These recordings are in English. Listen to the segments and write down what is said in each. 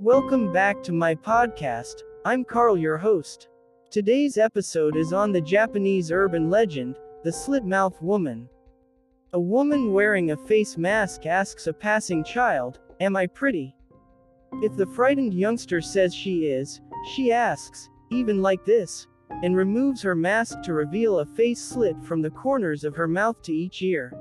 Welcome back to my podcast. I'm Carl, your host. Today's episode is on the Japanese urban legend, the slit mouth woman. A woman wearing a face mask asks a passing child, Am I pretty? If the frightened youngster says she is, she asks, even like this, and removes her mask to reveal a face slit from the corners of her mouth to each ear.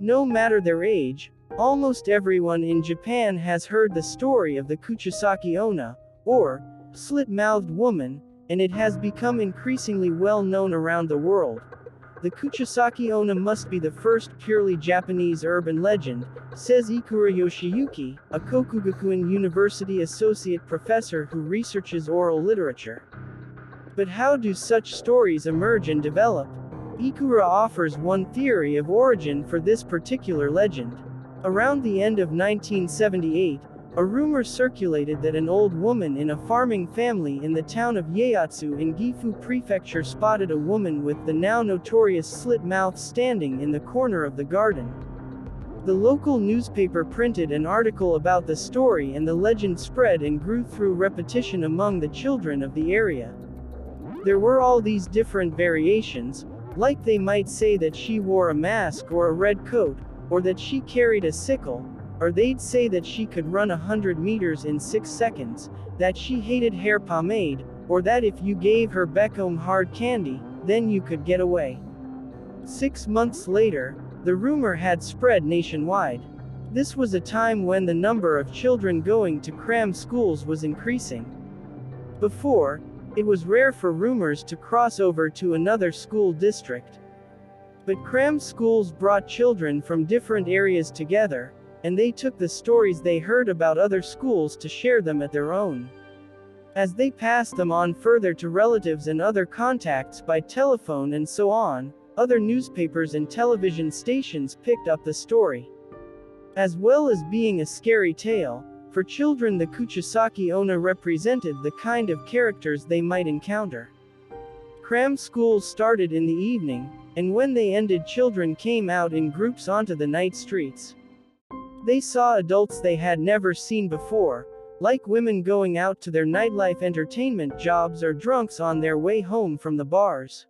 No matter their age, almost everyone in Japan has heard the story of the Kuchisake Onna, or slit-mouthed woman, and it has become increasingly well known around the world. The Kuchisake Onna must be the first purely Japanese urban legend, says Ikura Yoshiyuki, a Kokugakuin University associate professor who researches oral literature. But how do such stories emerge and develop? Ikura offers one theory of origin for this particular legend. Around the end of 1978, a rumor circulated that an old woman in a farming family in the town of Yaotsu in Gifu Prefecture spotted a woman with the now notorious slit mouth standing in the corner of the garden. The local newspaper printed an article about the story and the legend spread and grew through repetition among the children of the area. There were all these different variations, like they might say that she wore a mask or a red coat, or that she carried a sickle, or they'd say that she could run a hundred meters in six seconds, that she hated hair pomade, or that if you gave her Beckham hard candy, then you could get away. Six months later, the rumor had spread nationwide. This was a time when the number of children going to cram schools was increasing. Before, it was rare for rumors to cross over to another school district. But cram schools brought children from different areas together, and they took the stories they heard about other schools to share them at their own. As they passed them on further to relatives and other contacts by telephone and so on, other newspapers and television stations picked up the story. As well as being a scary tale, for children the Kuchisake Onna represented the kind of characters they might encounter. Cram schools started in the evening, and when they ended children came out in groups onto the night streets. They saw adults they had never seen before, like women going out to their nightlife entertainment jobs or drunks on their way home from the bars.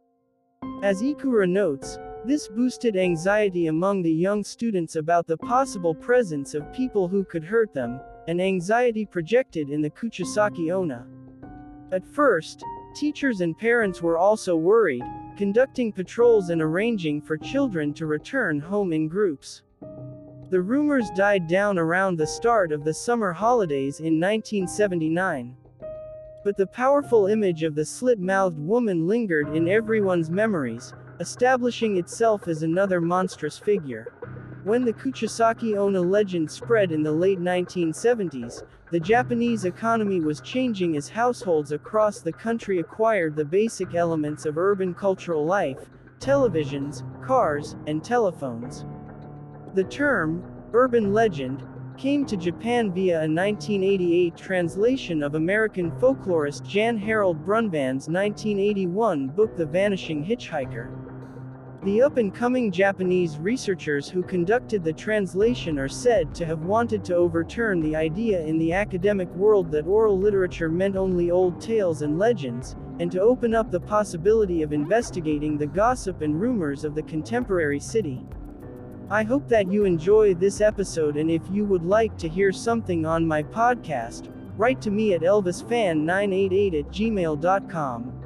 As Ikura notes, this boosted anxiety among the young students about the possible presence of people who could hurt them, and anxiety projected in the Kuchisake Onna. At first, teachers and parents were also worried, conducting patrols and arranging for children to return home in groups. The rumors died down around the start of the summer holidays in 1979. But the powerful image of the slit-mouthed woman lingered in everyone's memories, establishing itself as another monstrous figure. When the Kuchisake Onna legend spread in the late 1970s, the Japanese economy was changing as households across the country acquired the basic elements of urban cultural life, televisions, cars, and telephones. The term, urban legend, came to Japan via a 1988 translation of American folklorist Jan Harold Brunvand's 1981 book The Vanishing Hitchhiker. The up-and-coming Japanese researchers who conducted the translation are said to have wanted to overturn the idea in the academic world that oral literature meant only old tales and legends, and to open up the possibility of investigating the gossip and rumors of the contemporary city. I hope that you enjoy this episode and if you would like to hear something on my podcast, write to me at elvisfan988 at gmail.com.